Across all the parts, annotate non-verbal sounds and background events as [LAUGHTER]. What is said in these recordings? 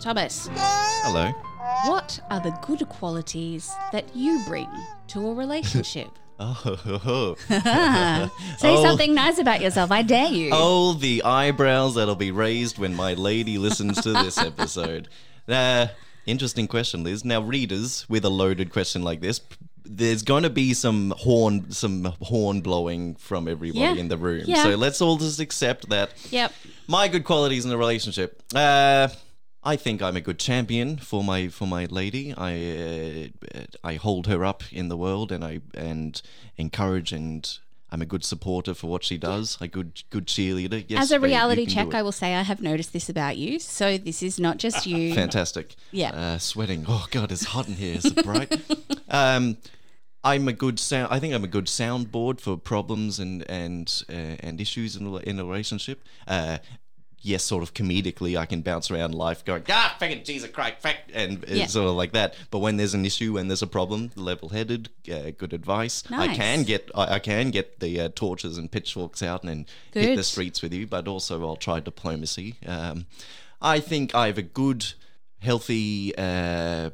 Thomas, Hello. what are the good qualities that you bring to a relationship? [LAUGHS] Oh, [LAUGHS] Say Oh. something nice about yourself. I dare you. oh, the eyebrows that'll be raised when my lady listens to this episode. Uh, interesting question, Liz. Now, readers, with a loaded question like this, there's going to be some horn, some horn blowing from everybody Yeah. in the room. Yeah. So let's all just accept that. Yep. My good qualities in a relationship. Uh, I think I'm a good champion for my for my lady. I uh, I hold her up in the world, and I and encourage, and I'm a good supporter for what she does. A good good cheerleader. Yes, As a reality check. I will say I have noticed this about you. So this is not just you. Fantastic. Yeah. Uh, sweating. Oh God, it's hot in here. Is it bright? [LAUGHS] um, I'm a good sound. I think I'm a good soundboard for problems and and uh, and issues in a, in a relationship. Uh, yes, sort of comedically, I can bounce around life going ah, fucking Jesus Christ, fuck, and Yeah. sort of like that. But when there's an issue, when there's a problem, level-headed, uh, good advice. I can get I, I can get the uh, torches and pitchforks out and hit the streets with you, but also I'll try diplomacy. Um, I think I have a good, healthy uh,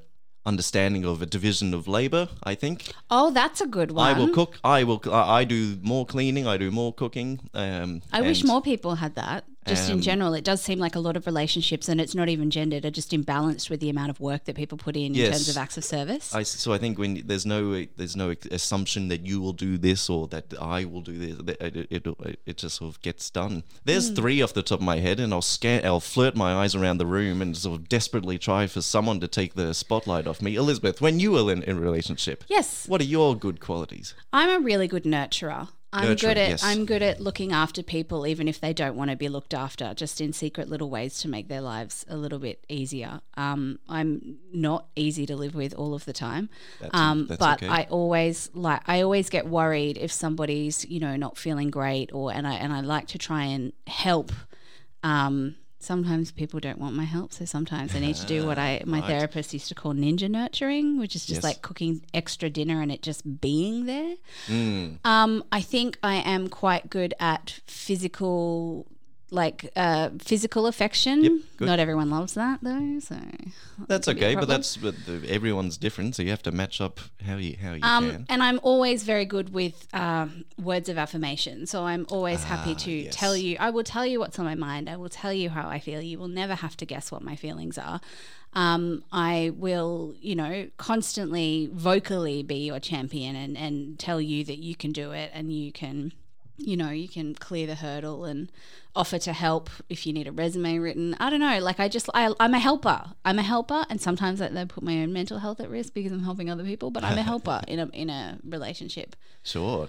understanding of a division of labor. I think Oh, that's a good one. I will cook. I will. I I do more cleaning. I do more cooking. Um, I wish more people had that. Just in Um, general, it does seem like a lot of relationships, and it's not even gendered, are just imbalanced with the amount of work that people put in in terms of acts of service. I, so I think when there's no there's no assumption that you will do this or that I will do this, it, it, it, just sort of gets done. There's Hmm. three off the top of my head, and I'll scan, I'll flirt my eyes around the room and sort of desperately try for someone to take the spotlight off me. Elizabeth, when you were in, in a relationship, yes, what are your good qualities? I'm a really good nurturer. I'm Nurturer, good at yes. I'm good at looking after people, even if they don't want to be looked after, just in secret little ways to make their lives a little bit easier. Um, I'm not easy to live with all of the time, um, but okay. I always like I always get worried if somebody's you know not feeling great, or and I and I like to try and help. Um, sometimes people don't want my help, so sometimes I need to do what [LAUGHS] I my therapist used to call ninja nurturing, which is just Yes. like cooking extra dinner and it just being there. Mm. Um, I think I am quite good at physical, like uh, physical affection. good. Not everyone loves that though, so That's okay, but that's but the, everyone's different, so you have to match up how you how you Um, can. and I'm always very good with um, words of affirmation. So I'm always happy Ah, to yes. tell you. I will tell you what's on my mind. I will tell you how I feel. You will never have to guess what my feelings are. Um, I will, you know, constantly vocally be your champion and, and tell you that you can do it and you can, you know, you can clear the hurdle and offer to help if you need a resume written. I don't know. Like I just, I, I'm a helper. I'm a helper, and sometimes I, I put my own mental health at risk because I'm helping other people. But I'm a [LAUGHS] helper in a in a relationship. Sure.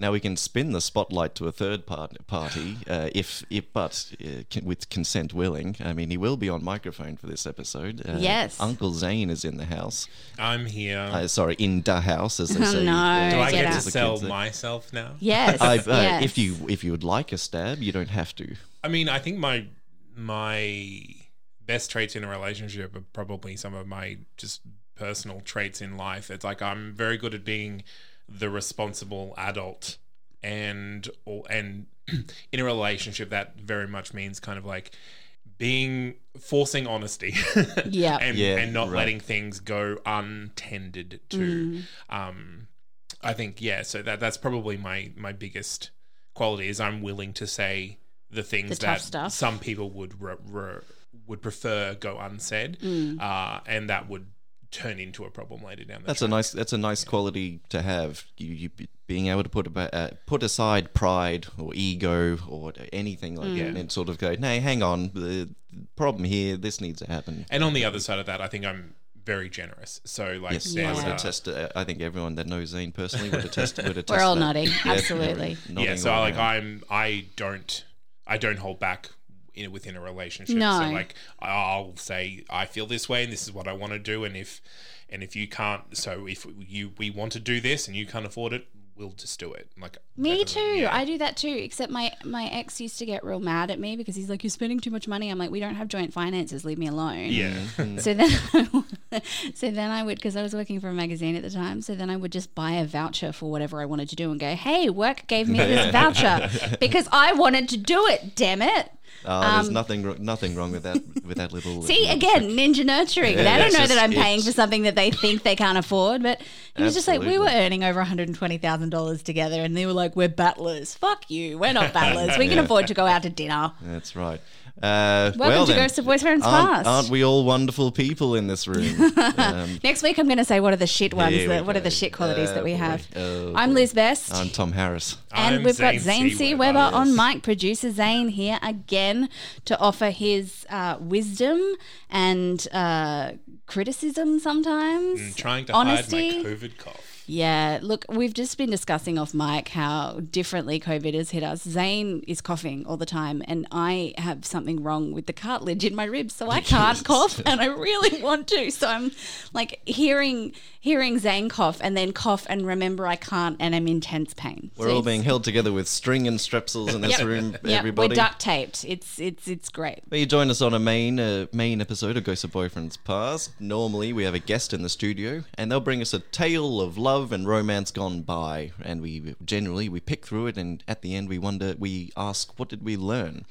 Now we can spin the spotlight to a third part, party, uh, if, if but uh, con- with consent willing. I mean, he will be on microphone for this episode. Uh, Yes. Uncle Zane is in the house. I'm here. Uh, sorry, in the house, as they Oh, say. no. uh, Do I get get to out. sell myself now? Yes. [LAUGHS] I've, uh, yes. If you if you would like a stab, you don't have to. I mean, I think my my best traits in a relationship are probably some of my just personal traits in life. It's like I'm very good at being the responsible adult and or and [CLEARS THROAT] in a relationship that very much means kind of like being forcing honesty [LAUGHS] Yeah. and Yeah, and not right. letting things go untended to Mm. um i think yeah so that that's probably my my biggest quality is i'm willing to say the things The that stuff. some people would re- re- would prefer go unsaid Mm. uh and that would turn into a problem later down the That's a nice. That's a nice quality to have. You, you being able to put aba- uh, put aside pride or ego or anything like that, and sort of go, "Hey, hang on. The problem here. This needs to happen." And on the other side of that, I think I'm very generous. So like Yes, there's I would Yeah. attest. To, I think everyone that knows Zane personally would attest. Would [LAUGHS] attest We're all to that. nodding. Yeah, Absolutely. nodding yeah. So like around. I'm I don't I don't hold back in within a relationship. No. So like I'll say I feel this way and this is what I want to do and if and if you can't so if you we want to do this and you can't afford it we'll just do it. Like Me too. yeah. I do that too. Except my my ex used to get real mad at me because he's like, "You're spending too much money." I'm like, "We don't have joint finances. Leave me alone." yeah. So then, [LAUGHS] [LAUGHS] so then I would, because I was working for a magazine at the time. So then I would just buy a voucher for whatever I wanted to do and go, "Hey, work gave me this [LAUGHS] voucher because I wanted to do it. Damn it!" Oh, there's nothing nothing wrong with that with that little. Um, See little again, trick. ninja nurturing. Yeah, they don't know just- that I'm paying for something that they think they can't afford. But he was just like, we were earning over one hundred and twenty thousand dollars together, and they were like, "We're battlers. Fuck you. We're not battlers. We can afford to go out to dinner." That's right. Uh, Welcome well to then, Ghost of Boyfriends aren't, Past. Aren't we all wonderful people in this room? [LAUGHS] Um, Next week, I'm going to say what are the shit ones. That, what are the shit qualities Oh, that we boy. have? Oh, I'm. Liz Best. I'm Tom Harris. And I'm we've got Zane Zane C. C. Weber. Weber on Yes. mic, producer Zane here again to offer his uh, wisdom and uh, criticism sometimes. I'm trying to honesty. hide my COVID cough. Yeah, look, we've just been discussing off mic how differently COVID has hit us. Zane is coughing all the time, and I have something wrong with the cartilage in my ribs, so I [LAUGHS] can't cough, and I really [LAUGHS] want to. So I'm like hearing hearing Zane cough and then cough and remember I can't, and I'm in tense pain. We're So all being held together with string and strepsils in this Yep. room. Yep, everybody. we're duct taped. It's it's it's great. Well, you join us on a main uh, main episode of Ghost of Boyfriends Past. Normally, we have a guest in the studio, and they'll bring us a tale of love and romance gone by. And we generally we pick through it, and at the end, we wonder, we ask, what did we learn?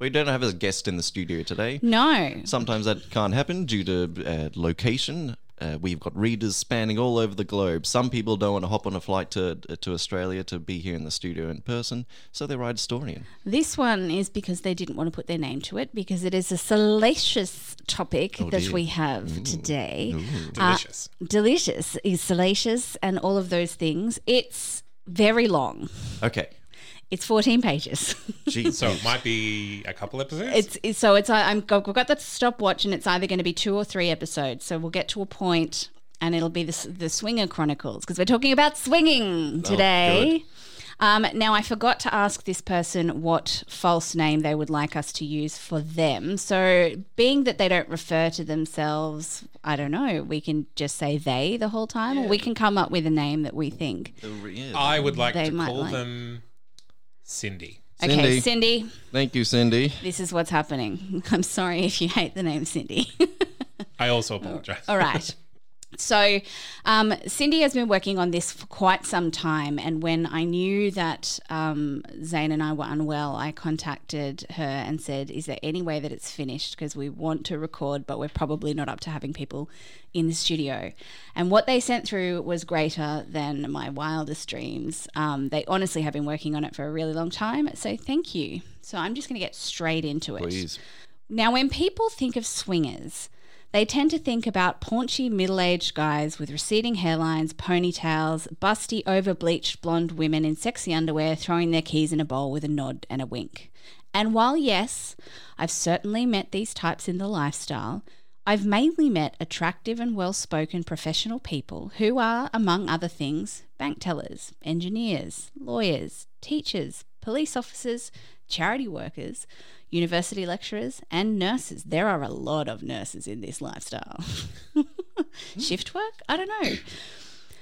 We don't have a guest in the studio today. No, Sometimes that can't happen due to uh, location. Uh, we've got readers spanning all over the globe. Some people don't want to hop on a flight to to Australia to be here in the studio in person, so they write a story in. This one is because they didn't want to put their name to it because it is a salacious topic that Oh, dear. we have today. Delicious. Delicious is salacious and all of those things. It's very long. Okay. It's 14 pages. [LAUGHS] Jeez. so it might be a couple episodes. it's, it's so it's I'm I've got the stopwatch and it's either going to be two or three episodes. So we'll get to a point and it'll be the the Swinger Chronicles because we're talking about swinging today. Um, now, I forgot to ask this person what false name they would like us to use for them. So, being that they don't refer to themselves, I don't know, we can just say they the whole time, or we can come up with a name that we think. Yeah. I would like to call like- them Cindy. Okay, Cindy. Cindy, Thank you, Cindy. this is what's happening. [LAUGHS] I'm sorry if you hate the name Cindy. I also apologize. [LAUGHS] All right. So, um, Cindy has been working on this for quite some time. And when I knew that um, Zane and I were unwell, I contacted her and said, Is there any way that it's finished? Because we want to record, but we're probably not up to having people in the studio. And what they sent through was greater than my wildest dreams. Um, they honestly have been working on it for a really long time. So, thank you. So, I'm just going to get straight into it. Please. Now, when people think of swingers, they tend to think about paunchy middle aged guys with receding hairlines, ponytails, busty, over bleached blonde women in sexy underwear throwing their keys in a bowl with a nod and a wink. And while, yes, I've certainly met these types in the lifestyle, I've mainly met attractive and well spoken professional people who are, among other things, bank tellers, engineers, lawyers, teachers, police officers, charity workers, university lecturers, and nurses. There are a lot of nurses in this lifestyle. [LAUGHS] Shift work? I don't know.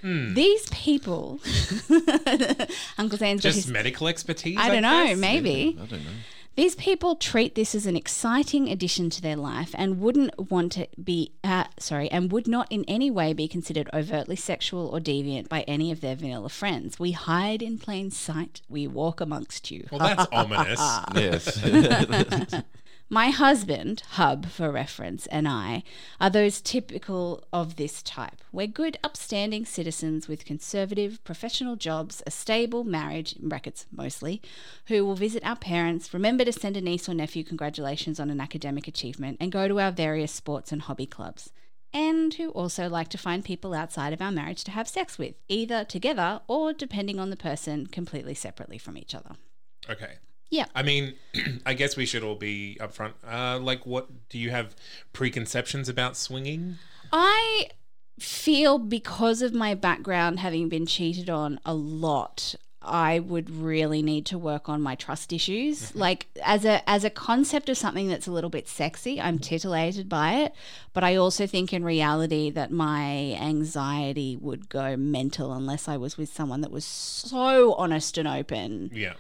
Hmm. These people, [LAUGHS] Uncle Zane's got Just his medical expertise. I don't know, guess? maybe. I don't know. These people treat this as an exciting addition to their life and wouldn't want to be, uh, sorry, and would not in any way be considered overtly sexual or deviant by any of their vanilla friends. We hide in plain sight. We walk amongst you. Well, that's ominous. [LAUGHS] Yes. [LAUGHS] [LAUGHS] My husband, Hub for reference, and I are those typical of this type. We're good, upstanding citizens with conservative, professional jobs, a stable marriage, in brackets mostly, who will visit our parents, remember to send a niece or nephew congratulations on an academic achievement, and go to our various sports and hobby clubs. And who also like to find people outside of our marriage to have sex with, either together or, depending on the person, completely separately from each other. Okay. Yeah. I mean, [CLEARS THROAT] I guess we should all be upfront. Uh, like, what do you have preconceptions about swinging? I feel because of my background having been cheated on a lot I would really need to work on my trust issues. Mm-hmm. Like as a as a concept of something that's a little bit sexy, I'm titillated by it, but I also think in reality that my anxiety would go mental unless I was with someone that was so honest and open. Yeah.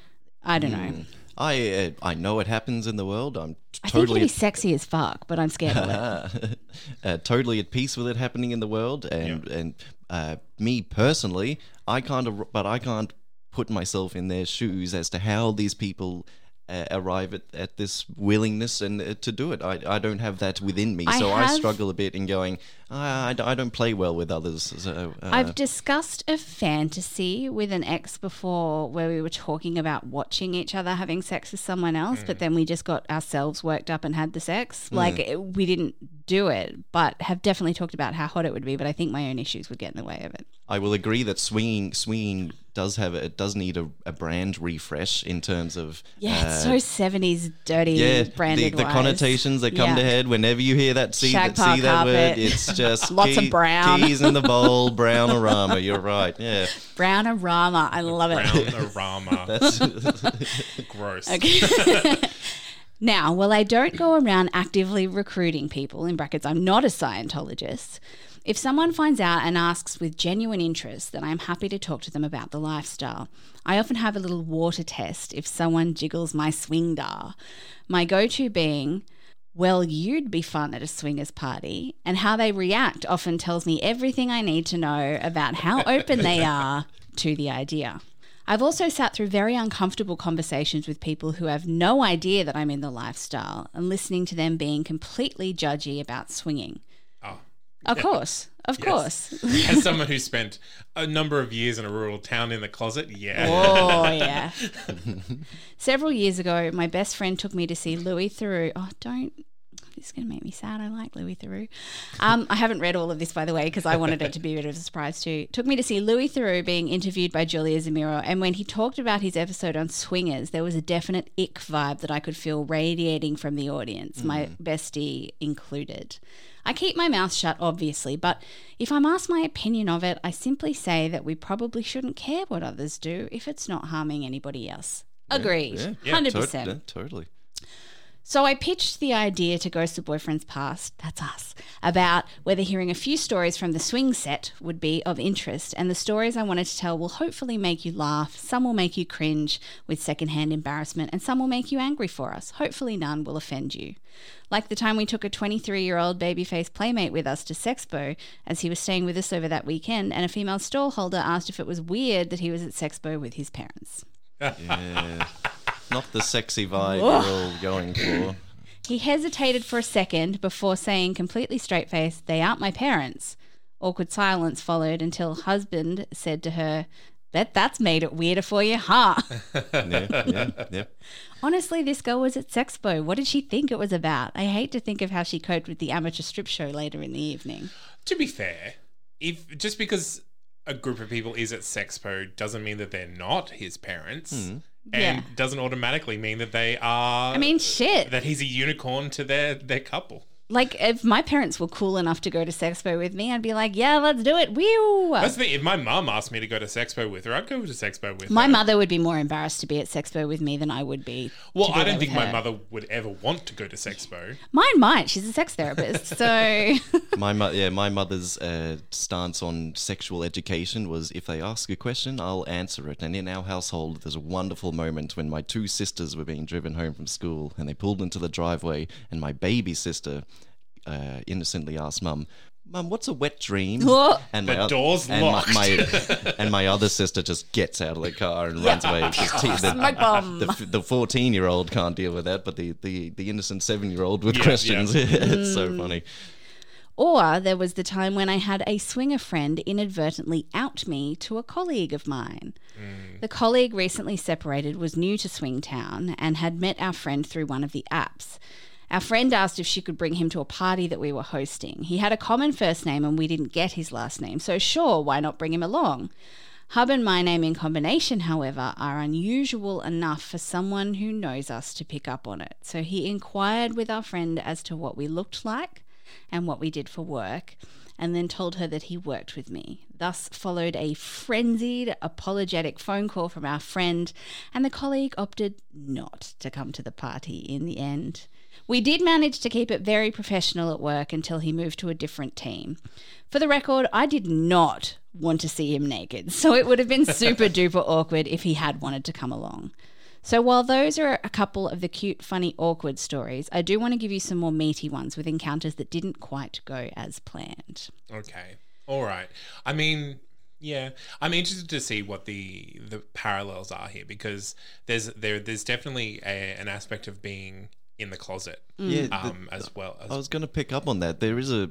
I don't know. I uh, I know it happens in the world. I'm I think it'd be sexy as fuck, but I'm scared of it. [LAUGHS] uh, totally at peace with it happening in the world, and and uh, me personally, I can't, but I can't put myself in their shoes as to how these people. Uh, arrive at, at this willingness and uh, to do it. I, I don't have that within me, I so I have- struggle a bit in going. "Ah, I, d- I don't play well with others. So, uh, I've discussed a fantasy with an ex before where we were talking about watching each other having sex with someone else, but then we just got ourselves worked up and had the sex. Like it- we didn't do it, but have definitely talked about how hot it would be. But I think my own issues would get in the way of it. I will agree that swinging swinging does have it does need a, a brand refresh in terms of Yeah, it's uh, so seventies dirty yeah, the, branded. the wise. connotations that come Yeah. to head whenever you hear that see Shag that, see park that word, it's just [LAUGHS] Lots of key- brown. keys in the bowl, [LAUGHS] brown aroma. You're right. Yeah, Brown aroma. I love it. Brown aroma. [LAUGHS] that's Gross. Okay. [LAUGHS] Now, while I don't go around actively recruiting people, in brackets, I'm not a Scientologist, if someone finds out and asks with genuine interest, then I'm happy to talk to them about the lifestyle. I often have a little water test if someone jiggles my swing dar. My go to being, well, you'd be fun at a swingers party, and how they react often tells me everything I need to know about how open they [LAUGHS] are to the idea. I've also sat through very uncomfortable conversations with people who have no idea that I'm in the lifestyle and listening to them being completely judgy about swinging. Oh. Of course, of course. [LAUGHS] As someone who [LAUGHS] spent a number of years in a rural town in the closet, yeah. Oh, yeah. [LAUGHS] Several years ago, my best friend took me to see Louis Theroux. Oh, don't. This is going to make me sad. I like Louis Theroux. Um, I haven't read all of this, by the way, because I wanted it to be a bit of a surprise too. Took me to see Louis Theroux being interviewed by Julia Zemiro, and when he talked about his episode on swingers, there was a definite ick vibe that I could feel radiating from the audience, my bestie included. I keep my mouth shut, obviously, but if I'm asked my opinion of it, I simply say that we probably shouldn't care what others do if it's not harming anybody else. Agreed. yeah, Yeah, Hundred tot- percent. yeah, totally. So I pitched the idea to Ghost of Boyfriends Past, that's us, about whether hearing a few stories from the swing set would be of interest, and the stories I wanted to tell will hopefully make you laugh, some will make you cringe with secondhand embarrassment, and some will make you angry for us. Hopefully none will offend you. Like the time we took a 23 year old babyface playmate with us to Sexpo as he was staying with us over that weekend, and a female stall holder asked if it was weird that he was at Sexpo with his parents. [LAUGHS] Yeah, not the sexy vibe we're all going for. He hesitated for a second before saying completely straight faced, They aren't my parents. Awkward silence followed until husband said to her, Bet that's made it weirder for you, huh? [LAUGHS] Yeah, yeah, yeah. Honestly, this girl was at Sexpo. What did she think it was about? I hate to think of how she coped with the amateur strip show later in the evening. To be fair, if just because a group of people is at Sexpo doesn't mean that they're not his parents, hmm. And Yeah. doesn't automatically mean that they are. I mean, shit. that he's a unicorn to their their couple. Like, if my parents were cool enough to go to Sexpo with me, I'd be like, yeah, let's do it. Woo! That's the thing. If my mum asked me to go to Sexpo with her, I'd go to Sexpo with her. My her. mother would be more embarrassed to be at Sexpo with me than I would be. Well, to be I don't think with my her. mother would ever want to go to Sexpo. Mine might. She's a sex therapist, so [LAUGHS] My mo- yeah, my mother's uh, stance on sexual education was if they ask a question, I'll answer it. And in our household, there's a wonderful moment when my two sisters were being driven home from school, and they pulled into the driveway, and my baby sister uh, innocently asked Mum. Mum, what's a wet dream? [LAUGHS] Whoa. And The oth- door's and locked. My, my, [LAUGHS] and my other sister just gets out of the car and runs away. Because t- the, Smoke bomb. the, the 14 year old can't deal with that, but the, the, the innocent seven year old with Yeah, questions. yeah. [LAUGHS] it's so funny. Or there was the time when I had a swinger friend inadvertently out me to a colleague of mine. The colleague recently separated, was new to Swingtown, and had met our friend through one of the apps. Our friend asked if she could bring him to a party that we were hosting. He had a common first name and we didn't get his last name, so sure, why not bring him along? Hub and my name in combination, however, are unusual enough for someone who knows us to pick up on it. So he inquired with our friend as to what we looked like and what we did for work, and then told her that he worked with me. Thus followed a frenzied, apologetic phone call from our friend, and the colleague opted not to come to the party in the end. We did manage to keep it very professional at work until he moved to a different team. For the record, I did not want to see him naked, so it would have been [LAUGHS] super duper awkward if he had wanted to come along. So, while those are a couple of the cute, funny, awkward stories, I do want to give you some more meaty ones with encounters that didn't quite go as planned. Okay. All right. I mean, yeah, I'm interested to see what the the parallels are here because there's there there's definitely a, an aspect of being in the closet, Yeah, the- um, as well. As, I was going to pick up on that. There is a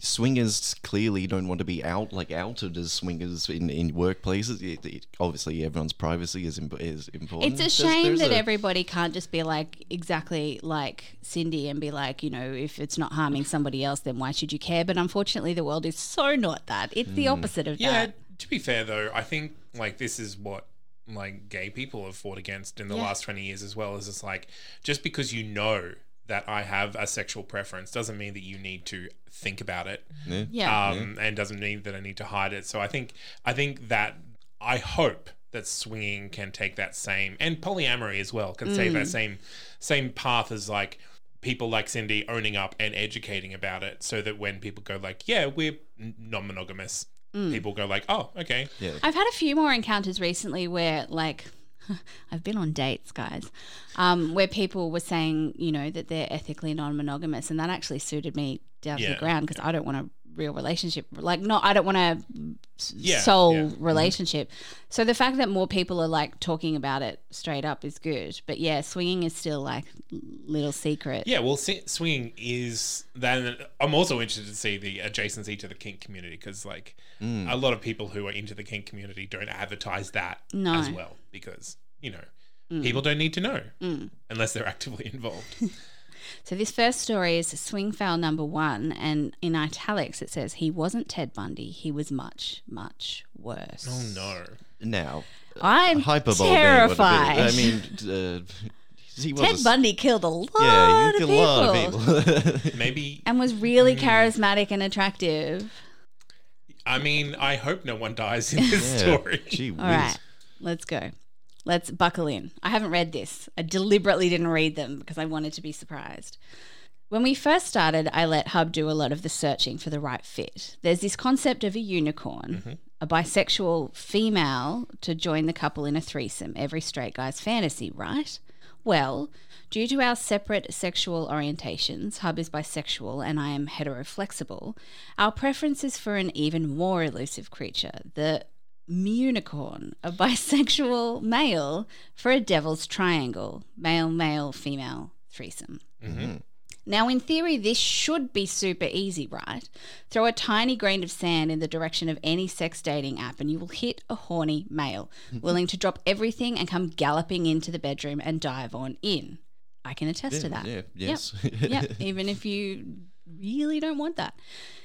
swingers clearly don't want to be out like outed as swingers in, in workplaces. It, it- obviously, everyone's privacy is imp- is important. It's a There's- shame there's that a- everybody can't just be like exactly like Cindy and be like, you know, if it's not harming somebody else, then why should you care? But unfortunately, the world is so not that. It's the opposite of yeah. that. To be fair, though, I think like this is what like gay people have fought against in the Yeah. last 20 years as well. Is it's like just because you know that I have a sexual preference doesn't mean that you need to think about it. Yeah. Yeah. um, and doesn't mean that I need to hide it. So I think I think that I hope that swinging can take that same and polyamory as well can take that same same path as like people like Cindy owning up and educating about it, so that when people go like, yeah, we're n- non-monogamous, people go like, oh, okay, Yeah. I've had a few more encounters recently where, like, [LAUGHS] I've been on dates, guys, um, where people were saying, you know, that they're ethically non monogamous. And that actually suited me down to the ground because I don't want a real relationship. Like, not, I don't want a Yeah, soul yeah. Mm-hmm. relationship. So the fact that more people are like talking about it straight up is good. But yeah, swinging is still like little secret. yeah. Well, si- swinging is then. I'm also interested to see the adjacency to the kink community because like mm. a lot of people who are into the kink community don't advertise that No. as well because you know mm. people don't need to know mm. unless they're actively [LAUGHS] involved. So this first story is swing foul number one, and in italics it says he wasn't Ted Bundy. He was much, much worse. oh no. Now, I'm hyperbole. being what a bit- terrified. I mean, uh, he was a Ted Bundy killed a lot, Yeah, you of, kill a lot people of people. [LAUGHS] [LAUGHS] Maybe and was Mm. really charismatic and attractive. I mean, I hope no one dies in this Yeah. story. Gee whiz. All right, let's go. Let's buckle in. I haven't read this. I deliberately didn't read them because I wanted to be surprised. When we first started, I let Hub do a lot of the searching for the right fit. There's this concept of a unicorn, mm-hmm. a bisexual female to join the couple in a threesome, every straight guy's fantasy, right? Well, due to our separate sexual orientations, Hub is bisexual and I am heteroflexible, our preference is for an even more elusive creature, the Municorn, a bisexual male for a devil's triangle, male, male, female threesome. Mm-hmm. Now, in theory, this should be super easy, right? Throw a tiny grain of sand in the direction of any sex dating app, and you will hit a horny male [LAUGHS] willing to drop everything and come galloping into the bedroom and dive on in. I can attest to that. Yeah, yes. [LAUGHS] Yep, even if you really don't want that.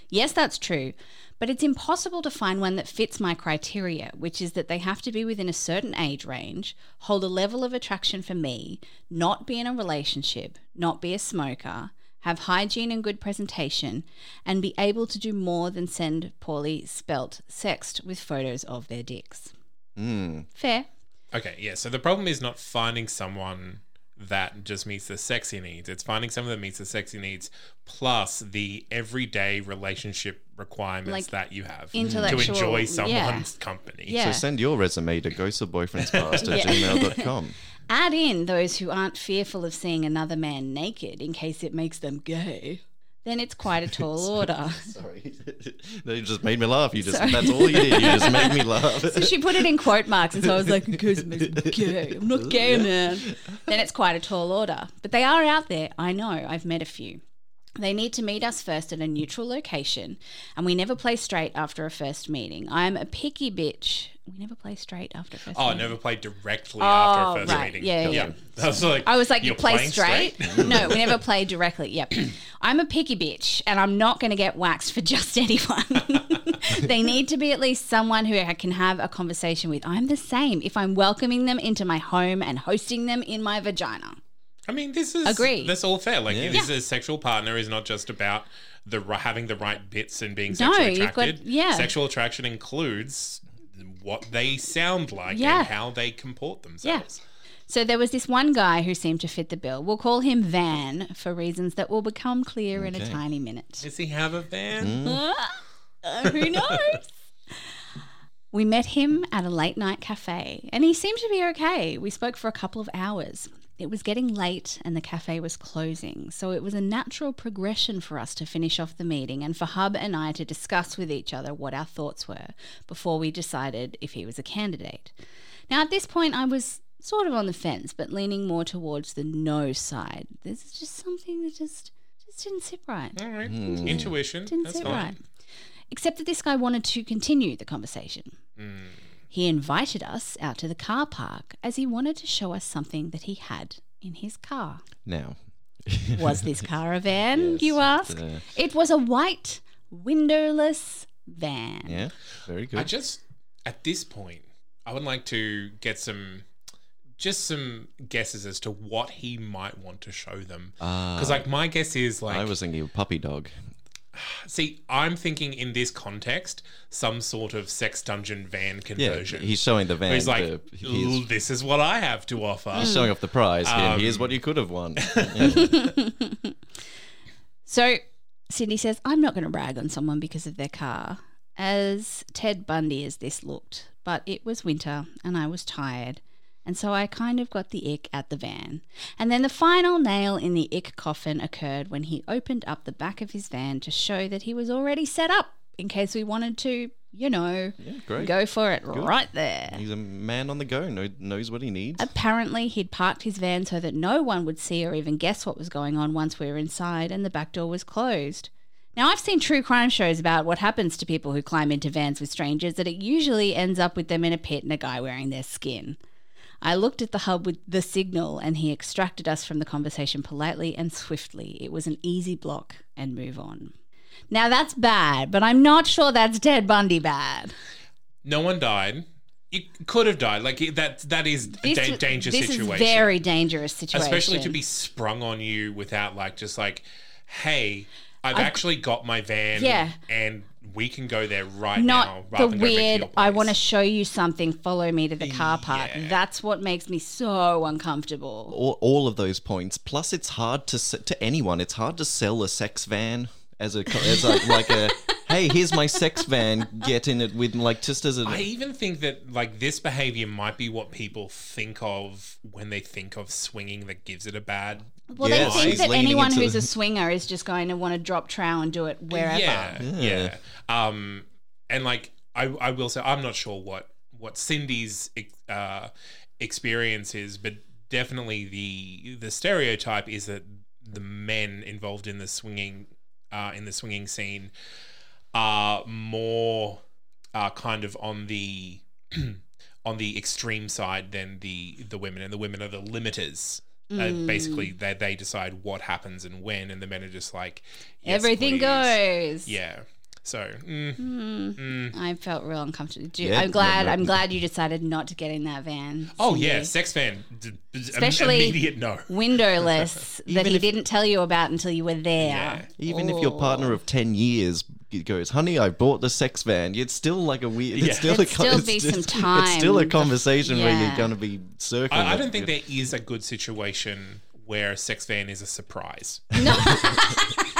Yes, that's true, but it's impossible to find one that fits my criteria, which is that they have to be within a certain age range, hold a level of attraction for me, not be in a relationship, not be a smoker, have hygiene and good presentation, and be able to do more than send poorly spelt sext with photos of their dicks. Mm. Fair. Okay, yeah. So the problem is not finding someone that just meets the sexy needs. It's finding someone that meets the sexy needs plus the everyday relationship requirements Like that you have to intellectual- enjoy yeah. someone's company. Yeah. So send your resume to ghostofboyfriendspast [LAUGHS] at gmail.com. Add in those who aren't fearful of seeing another man naked in case it makes them gay. Then it's quite a [LAUGHS] tall order. Sorry. [LAUGHS] no, you just made me laugh. You just Sorry. that's all you did. You just made me laugh. So she put it in quote marks, and so I was like, [LAUGHS] it gay. I'm not gay, man. Then it's quite a tall order. But they are out there. I know. I've met a few. They need to meet us first at a neutral location, and we never play straight after a first meeting. I'm a picky bitch. We never play straight after first Oh, meeting. never played directly after Oh, a first right. meeting. Yeah, yeah, I was like, I was like, you play playing straight? no, we never play directly. Yep. [CLEARS THROAT] I'm a picky bitch and I'm not going to get waxed for [LAUGHS] just anyone. [LAUGHS] they need to be at least someone who I can have a conversation with. I'm the same if I'm welcoming them into my home and hosting them in my vagina. I mean, this is Agree. That's all fair. Like, Yeah. this is sexual partner is not just about the having the right bits and being No, sexually you've got- attracted. yeah. Sexual attraction includes what they sound like Yeah. and how they comport themselves. Yeah. So there was this one guy who seemed to fit the bill. We'll call him Van for reasons that will become clear in a tiny minute. Does he have a van? Uh, who knows? we met him at a late night cafe and he seemed to be okay. We spoke for a couple of hours. It was getting late and the cafe was closing, so it was a natural progression for us to finish off the meeting and for Hub and I to discuss with each other what our thoughts were before we decided if he was a candidate. Now, at this point, I was sort of on the fence, but leaning more towards the no side. There's just something that just just didn't sit right. All right. Hmm. Intuition. Didn't That's sit fine. right. Except that this guy wanted to continue the conversation. Hmm. He invited us out to the car park as he wanted to show us something that he had in his car. Now, [LAUGHS] Was this car a van, Yes, you ask? uh, It was a white, windowless van. yeah, very good. I just, at this point, I would like to get some, just some guesses as to what he might want to show them. Because, like, my guess is like, I was thinking of puppy dog. See, I'm thinking in this context, some sort of sex dungeon van Yeah, conversion. he's showing the van. He's like, the- he's, this is what I have to offer. he's showing off the prize. Um, here's what you could have won. Yeah. [LAUGHS] [LAUGHS] So Cindy says, I'm not going to brag on someone because of their car. As Ted Bundy as this looked, but it was winter and I was tired. And so I kind of got the ick at the van. And then the final nail in the ick coffin occurred when he opened up the back of his van to show that he was already set up in case we wanted to, you know, yeah, go for it right there. He's a man on the go. Know, knows what he needs. Apparently, he'd parked his van so that no one would see or even guess what was going on once we were inside and the back door was closed. Now, I've seen true crime shows about what happens to people who climb into vans with strangers, that it usually ends up with them in a pit and a guy wearing their skin. I looked at the hub with the signal and he extracted us from the conversation politely and swiftly. It was an easy block and move on. Now, that's bad, but I'm not sure that's Ted Bundy bad. No one died. It could have died. Like that. That is a da- dangerous this situation. is very dangerous situation. especially to be sprung on you without like just like, hey, I've actually got my van. Yeah. and we can go there right now. not the than go back to weird i want to show you something follow me to the car park Yeah. that's what makes me so uncomfortable all, all of those points. Plus, it's hard to s- to anyone. It's hard to sell a sex van as a as a, [LAUGHS] like a hey, here's my sex van. Get in it with like just as a I even think that like this behavior might be what people think of when they think of swinging that gives it a bad. Well Yeah, they think he's that anyone who's the- a swinger is just going to want to drop trow and do it wherever Yeah, yeah. Um, and like I, I will say, I'm not sure what what Cindy's uh, experience is, but definitely the the stereotype is that the men involved in the swinging uh, in the swinging scene are more uh, kind of on the [CLEARS THROAT] on the extreme side than the the women, and the women are the limiters. Uh, basically, they they decide what happens and when, and the men are just like "Yes, everything please." goes Yeah. So, mm, i felt real uncomfortable Do- Yeah, i'm glad no, no. i'm glad you decided not to get in that van oh Cindy. yeah, sex van. d- d- Especially- immediate no. [LAUGHS] windowless that he if- didn't tell you about until you were there Yeah. even if your Oh. partner of ten years goes, honey, I bought the sex van. It's still like a weird. Yeah. It's still There'd a still it's be some just- It's still a time. conversation where you're going to be circling. I, I don't think there is a good situation where a sex van is a surprise. no [LAUGHS] [LAUGHS]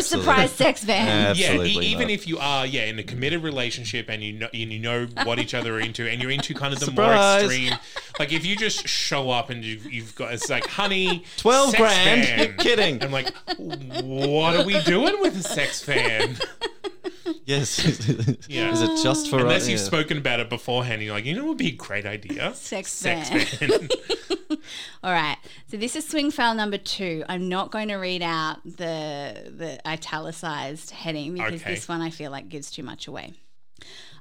surprise sex [LAUGHS] van yeah, e- even not. if you are yeah in a committed relationship and you know and you know what each other are into and you're into kind of the Surprise. more extreme, like if you just show up and you've, you've got it's like honey, 12 sex grand? van. You're [LAUGHS] kidding. I'm like, what are we doing with a sex van? [LAUGHS] yes. Yeah. Is it just for Unless us? you've Yeah. spoken about it beforehand, and you're like, you know, what would be a great idea. Sex Sex van. van. [LAUGHS] All right. So this is swing file number two. I'm not going to read out the the italicized heading because Okay. this one I feel like gives too much away.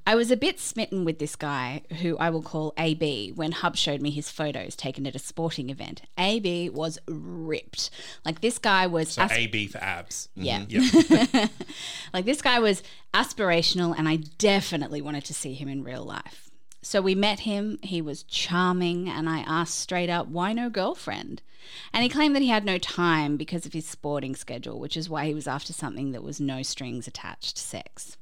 I was a bit smitten with this guy, who I will call AB, when Hub showed me his photos taken at a sporting event. AB was ripped. Like this guy was So as- AB for abs. Mm-hmm. yeah. Yeah. [LAUGHS] like this guy was aspirational and I definitely wanted to see him in real life. So we met him, he was charming, and I asked straight up, why no girlfriend? And he claimed that he had no time because of his sporting schedule, which is why he was after something that was no strings attached sex.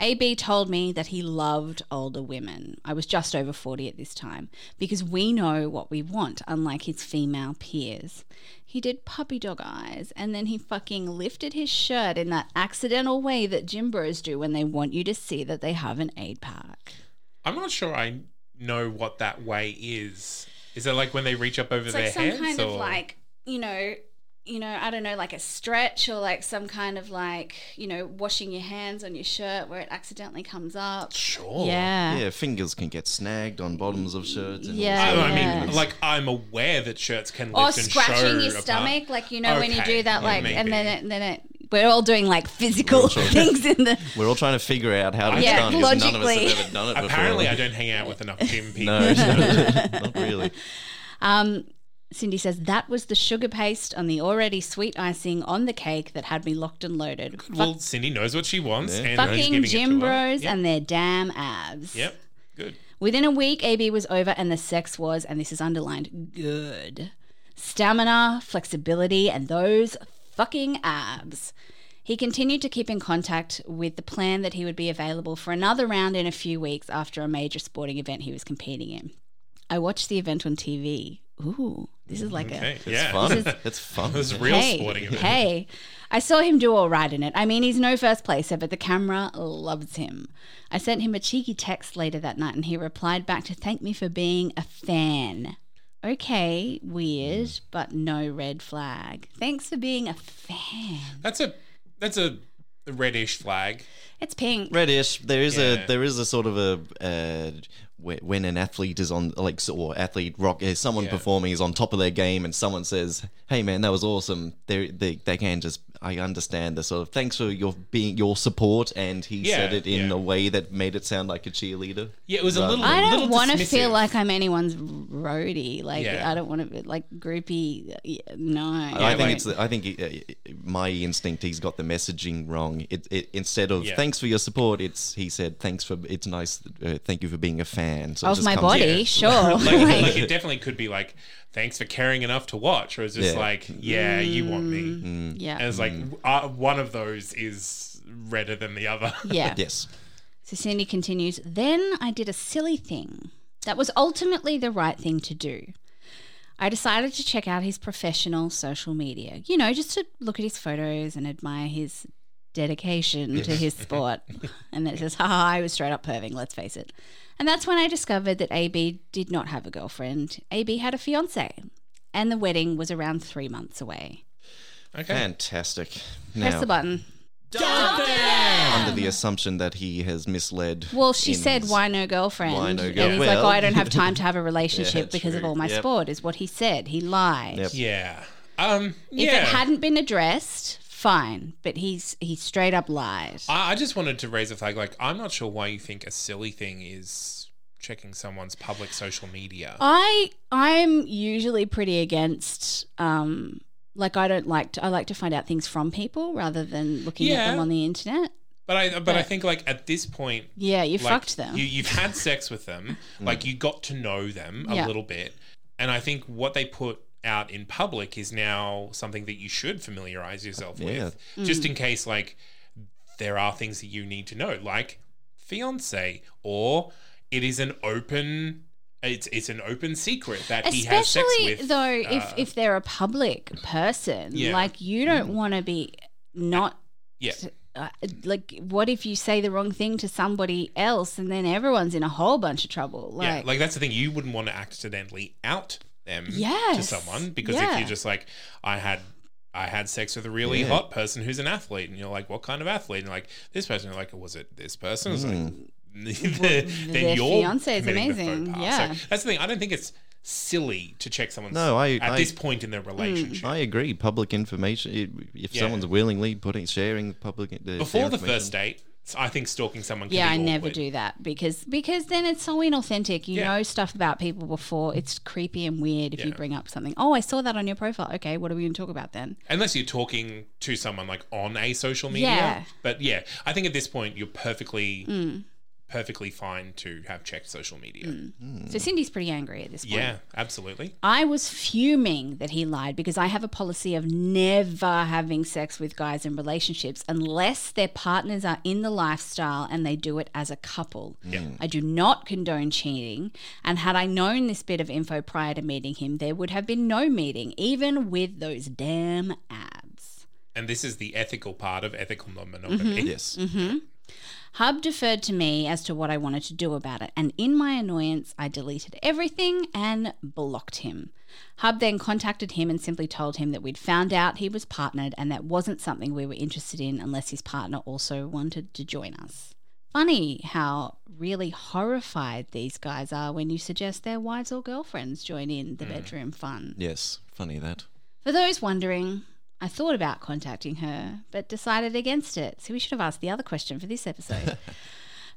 AB told me that he loved older women. I was just over 40 at this time because we know what we want, unlike his female peers. He did puppy dog eyes and then he fucking lifted his shirt in that accidental way that gym bros do when they want you to see that they have an aid pack. I'm not sure I know what that way is. Is it like when they reach up over It's their like some heads? kind or? of like, you know, you know, I don't know, like a stretch or like some kind of like, you know, washing your hands on your shirt where it accidentally comes up. Sure. Yeah. Yeah, fingers can get snagged on bottoms of shirts. And Yeah, I, I yeah. mean, like I'm aware that shirts can lift or and scratching show your apart. stomach, like you know when you do that, yeah, like and then maybe. it, then it. We're all doing like physical [LAUGHS] things in the. We're all trying to figure out how to Yeah, done because none of us logically. have ever done it before. Apparently, I don't hang out with enough gym [LAUGHS] people. No, [LAUGHS] not really. Um, Cindy says that was the sugar paste on the already sweet icing on the cake that had me locked and loaded. Well, Cindy knows what she wants Yeah. and Fucking gym it to bros Yep. and their damn abs. Yep. Good. Within a week, AB was over, and the sex was, and this is underlined, good. Stamina, flexibility, and those fucking abs. He continued to keep in contact with the plan that he would be available for another round in a few weeks after a major sporting event he was competing in. I watched the event on TV. Ooh, this is like Okay. a It's yeah. fun. This is- it's fun. It was yeah. real hey, sporting event. Hey, I saw him do all right in it. I mean, he's no first placer, but the camera loves him. I sent him a cheeky text later that night, and he replied back to thank me for being a fan. Okay, weird, but no red flag. Thanks for being a fan. That's a that's a reddish flag. It's pink. Reddish. There is Yeah. a there is a sort of a uh, when an athlete is on like or athlete rock uh, someone Yeah. performing is on top of their game and someone says, "Hey man, that was awesome." They they they can just I understand the sort of thanks for your being your support and he Yeah, said it in yeah. a way that made it sound like a cheerleader. Yeah, it was a little. I don't want to feel like I'm anyone's roadie. Like Yeah. I don't want to be like groupie. Yeah, No, I think it's. the- I think uh, my instinct. He's got the messaging wrong. It, it instead of Yeah. thanks for your support, it's he said thanks for. It's nice. Uh, thank you for being a fan. So it of just my comes- body. Yeah. Sure. [LAUGHS] like, Like- like it definitely could be like, thanks for caring enough to watch, or it's just Yeah. like, yeah, you want me. Mm. yeah. And it's like uh, one of those is redder than the other. [LAUGHS] yeah. Yes. So Cindy continues, then I did a silly thing that was ultimately the right thing to do. I decided to check out his professional social media, you know, just to look at his photos and admire his dedication to his [LAUGHS] sport. and it says, haha, I was straight up perving, let's face it. And that's when I discovered that AB did not have a girlfriend. AB had a fiance, and the wedding was around three months away. Okay. Press Fantastic. Now, the button. under the assumption that he has misled. Well, she said, "Why no girlfriend?" Why no and girl- he's like, Well- "Oh, I don't have time to have a relationship [LAUGHS] Yeah, because of true. all my Yep. sport." Is what he said. He lied. Yep. Yeah. Um. If yeah. it hadn't been addressed, fine. But he's he straight up lied. I, I just wanted to raise a flag. Like, I'm not sure why you think a silly thing is checking someone's public social media. I I'm usually pretty against. Um, like I don't like to. I like to find out things from people rather than looking at them on the internet. But I, but I think like at this point, Yeah, you like, fucked them. You, you've had sex with them, [LAUGHS] like you got to know them a Yeah. little bit, and I think what they put out in public is now something that you should familiarize yourself Yeah. with, Mm. just in case like there are things that you need to know, like fiance, or it is an open. It's, it's an open secret that he has sex Especially with. though, uh, if if they're a public person, Yeah. like you don't want to be not yeah, uh, like what if you say the wrong thing to somebody else and then everyone's in a whole bunch of trouble yeah, like, like that's the thing. You wouldn't want to accidentally out them to someone because if you're just like, I had. I had sex with a really Yeah. hot person who's an athlete, and you're like, "What kind of athlete?" And you're like, "This person." You're like, "Was it this person?" It's like, mm. [LAUGHS] then their you're fiance is committing the faux amazing. pas. Yeah. So that's the thing. I don't think it's silly to check someone's No, I- at I- this point in their relationship. I agree. Public information. If Yeah. someone's willingly putting sharing public the, Before their the first date, I think stalking someone. Can Yeah, I never do that because because then it's so inauthentic. You Yeah. know stuff about people before. It's creepy and weird if you bring up something. Oh, I saw that on your profile. Okay, what are we going to talk about then? Unless you're talking to someone like on a social media. Yeah. But yeah, I think at this point you're perfectly Mm. Perfectly fine to have checked social media. Mm. Hmm. So Cindy's pretty angry at this point. Yeah, absolutely. I was fuming that he lied because I have a policy of never having sex with guys in relationships unless their partners are in the lifestyle and they do it as a couple. Hmm. I do not condone cheating. And had I known this bit of info prior to meeting him, there would have been no meeting, even with those damn abs. And this is the ethical part of ethical non-monogamy. Mm-hmm. Yes. Mm-hmm. Hub deferred to me as to what I wanted to do about it, and in my annoyance, I deleted everything and blocked him. Hub then contacted him and simply told him that we'd found out he was partnered and that wasn't something we were interested in unless his partner also wanted to join us. Funny how really horrified these guys are when you suggest their wives or girlfriends join in the mm. bedroom fun. Yes. Funny that. For those wondering, I thought about contacting her, but decided against it. So we should have asked the other question for this episode. [LAUGHS]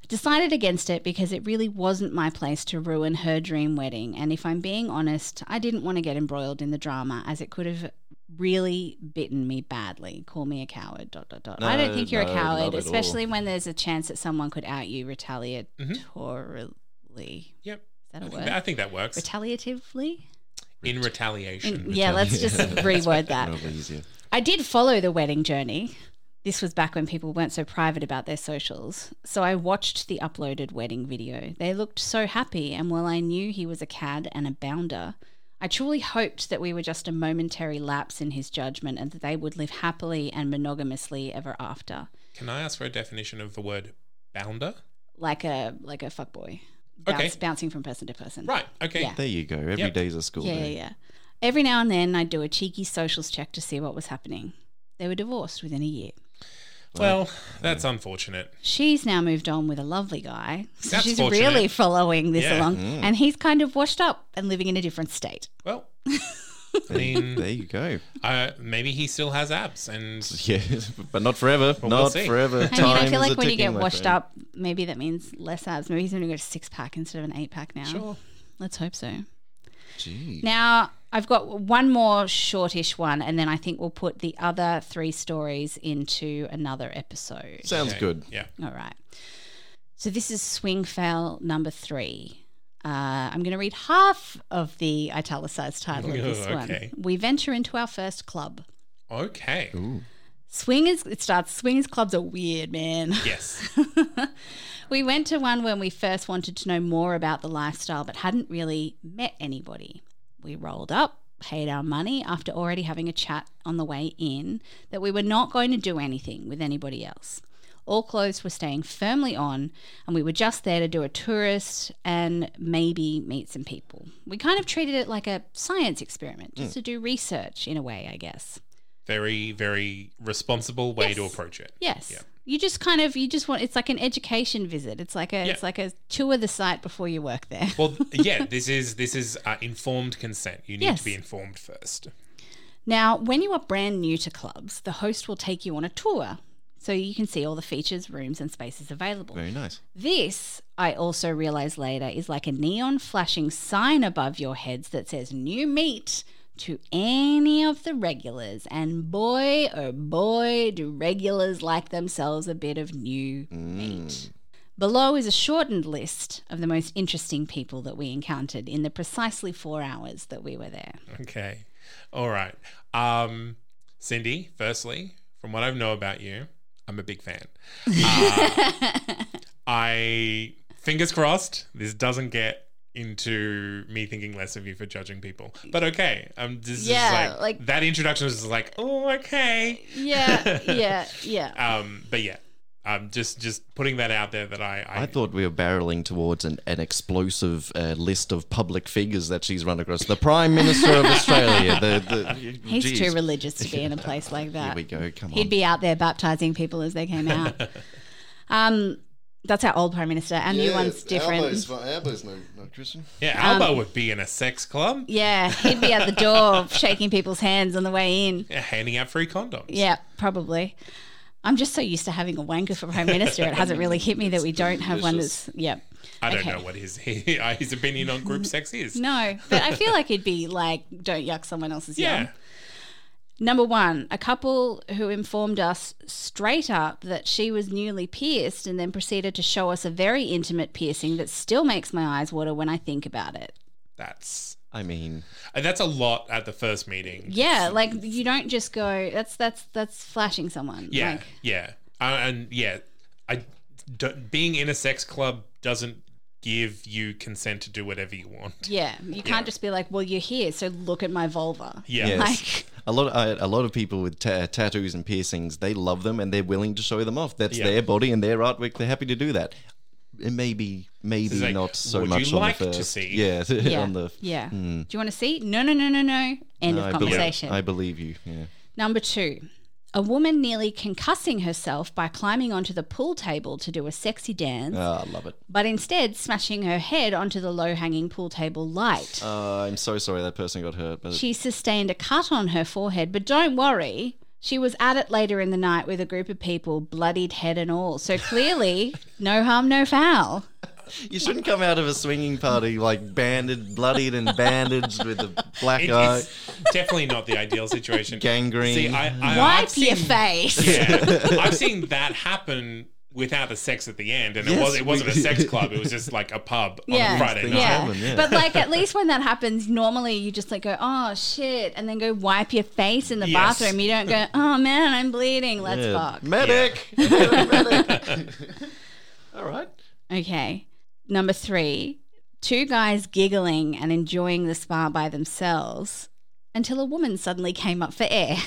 decided against it because it really wasn't my place to ruin her dream wedding. And if I'm being honest, I didn't want to get embroiled in the drama as it could have really bitten me badly. Call me a coward. Dot dot dot. I don't think you're no, a coward, at all. especially when there's a chance that someone could out you mm-hmm. retaliatorily. Yep. Is that I a think that, I think that works. Retaliatively? In retaliation. yeah, let's just [LAUGHS] reword that. Probably easier. I did follow the wedding journey. This was back when people weren't so private about their socials. So I watched the uploaded wedding video. They looked so happy, and while I knew he was a cad and a bounder, I truly hoped that we were just a momentary lapse in his judgment and that they would live happily and monogamously ever after. Can I ask for a definition of the word bounder? Like a like a fuckboy. Okay. Bouncing from person to person. Right. Okay. Yeah. There you go. Every Yep. day's a school Yeah, yeah, day. yeah. Every now and then I'd do a cheeky socials check to see what was happening. They were divorced within a year. Well, that's unfortunate. She's now moved on with a lovely guy. So That's she's fortunate. really following this Yeah. along. Mm. And he's kind of washed up and living in a different state. Well, [LAUGHS] I mean, There you go. uh, maybe he still has abs, and [LAUGHS] Yeah, but not forever. we'll not forever. I mean, I feel like when you get washed friend. up, maybe that means less abs. Maybe he's going to go to six pack instead of an eight pack now. sure. Let's hope so. Gee. Now, I've got one more shortish one, and then I think we'll put the other three stories into another episode. Sounds Okay. good. Yeah. All right. So this is swing fail number three. Uh, I'm going to read half of the italicized title of this [LAUGHS] Okay. one. We venture into our first club. Okay. Swingers, it starts, swingers clubs are weird, man. [LAUGHS] Yes. we went to one when we first wanted to know more about the lifestyle but hadn't really met anybody. We rolled up, paid our money after already having a chat on the way in that we were not going to do anything with anybody else. All clothes were staying firmly on, and we were just there to do a tourist and maybe meet some people. We kind of treated it like a science experiment, just to do research in a way, I guess. Very, very responsible way to approach it. Yes. Yeah. You just kind of you just want it's like an education visit. It's like a Yeah. it's like a tour the site before you work there. Well, [LAUGHS] yeah. This is this is uh, informed consent. You need Yes. to be informed first. Now, when you are brand new to clubs, the host will take you on a tour. So you can see all the features, rooms and spaces available. Very nice. This, I also realized later, is like a neon flashing sign above your heads that says new meat to any of the regulars. And boy, oh boy, do regulars like themselves a bit of new meat. Below is a shortened list of the most interesting people that we encountered in the precisely four hours that we were there. Okay. All right. Um, Cindy, firstly, from what I know about you, I'm a big fan. Uh, [LAUGHS] I, fingers crossed, this doesn't get into me thinking less of you for judging people. But okay. Um, this Yeah, is like, like- that introduction was like, oh, okay. Yeah, yeah, [LAUGHS] yeah. Um, but yeah. Um, just just putting that out there that I I, I thought we were barreling towards an, an explosive uh, list of public figures that she's run across. The Prime Minister of Australia. The, the, [LAUGHS] He's geez. too religious to be in a [LAUGHS] place like that. Here we go. Come on. He'd be out there baptizing people as they came out. [LAUGHS] um, That's our old prime minister. Our new one's different. Albo's, Albo's no, not Christian. Yeah, Um, Albo would be in a sex club, Yeah, he'd be at the door shaking people's hands on the way in. yeah, handing out free condoms. Yeah, probably. I'm just so used to having a wanker for prime minister. It hasn't really hit me that we don't have one that's. Yep. I don't Okay. know what his [LAUGHS] his opinion on group sex is. No, but I feel like it'd be like, don't yuck someone else's Yeah. yum. Number one, a couple who informed us straight up that she was newly pierced and then proceeded to show us a very intimate piercing that still makes my eyes water when I think about it. That's I mean, and that's a lot at the first meeting. Yeah, like you don't just go. That's that's that's flashing someone. Yeah, Like, yeah, uh, and yeah, I don't- being in a sex club doesn't give you consent to do whatever you want. yeah. You can't just be like, well, you're here, so look at my vulva. Yeah, Yes. Like, a lot, of, a lot of people with ta- tattoos and piercings, they love them and they're willing to show them off. That's Yeah. their body and their artwork. They're happy to do that. It maybe, maybe like, not so would much you on like the to first. see? Yeah, [LAUGHS] yeah, on the. yeah. Do you want to see? No, no, no, no, no. End No, of I believe- conversation. I believe you. Yeah. Number two, a woman nearly concussing herself by climbing onto the pool table to do a sexy dance, Oh, I love it. but instead smashing her head onto the low hanging pool table light. Uh, I'm so sorry that person got hurt, but She sustained a cut on her forehead, but don't worry. She was at it later in the night with a group of people, bloodied head and all. So clearly, [LAUGHS] no harm, no foul. you shouldn't come out of a swinging party like banded, bloodied, and bandaged with a black It- eye, it's definitely not the ideal situation. gangrene. See, I, I, Wipe I've seen, your face. Yeah, [LAUGHS] I've seen that happen without the sex at the end, and it was it wasn't a sex club; it was just like a pub on a Friday night. yeah. happen, yeah. But like at [LAUGHS] least when that happens, normally you just like go, oh shit, and then go wipe your face in the Yes. bathroom. You don't go, [LAUGHS] oh man, I'm bleeding. Let's Yeah. fuck. Medic! [LAUGHS] Medic! All right. Okay. Number three, two guys giggling and enjoying the spa by themselves until a woman suddenly came up for air.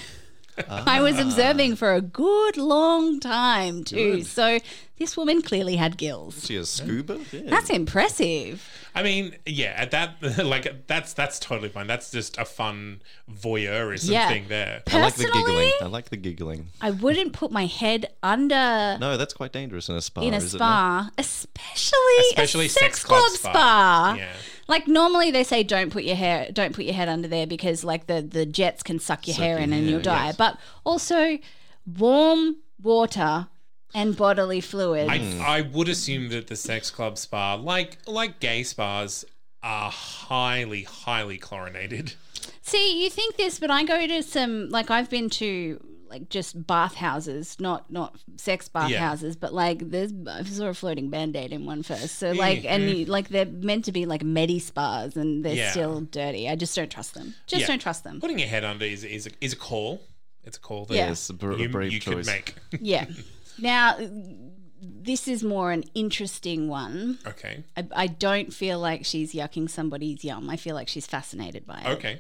I was observing for a good long time too. Good. So this woman clearly had gills. She a scuba? Yeah. That's impressive. I mean, yeah, at that [LAUGHS] like that's that's totally fine. That's just a fun voyeurism Yeah. thing there. I like the giggling. Personally- I like the giggling. I wouldn't put my head under No, that's quite dangerous in a spa. in a is it not? spa, especially Especially a sex, sex club club spa. spa. Yeah. Like normally they say don't put your hair don't put your head under there because like the the jets can suck your Suck hair your in and hair, you'll die. yes. But also warm water and bodily fluids. I, mm. I would assume that the sex club spa, like like gay spas, are highly highly chlorinated. See, you think this, but I go to some like I've been to like just bathhouses, not not sex bathhouses, but like there's I saw a floating band-aid in one first. So like and you, like they're meant to be like medi spas and they're Yeah. still dirty. I just don't trust them. Just Yeah. don't trust them. Putting your head under is is a, is a call. It's a call that Yeah. Yes, a, br- you, brave you choice. could make. Yeah. [LAUGHS] Now, this is more an interesting one. Okay. I, I don't feel like she's yucking somebody's yum. I feel like she's fascinated by it. Okay.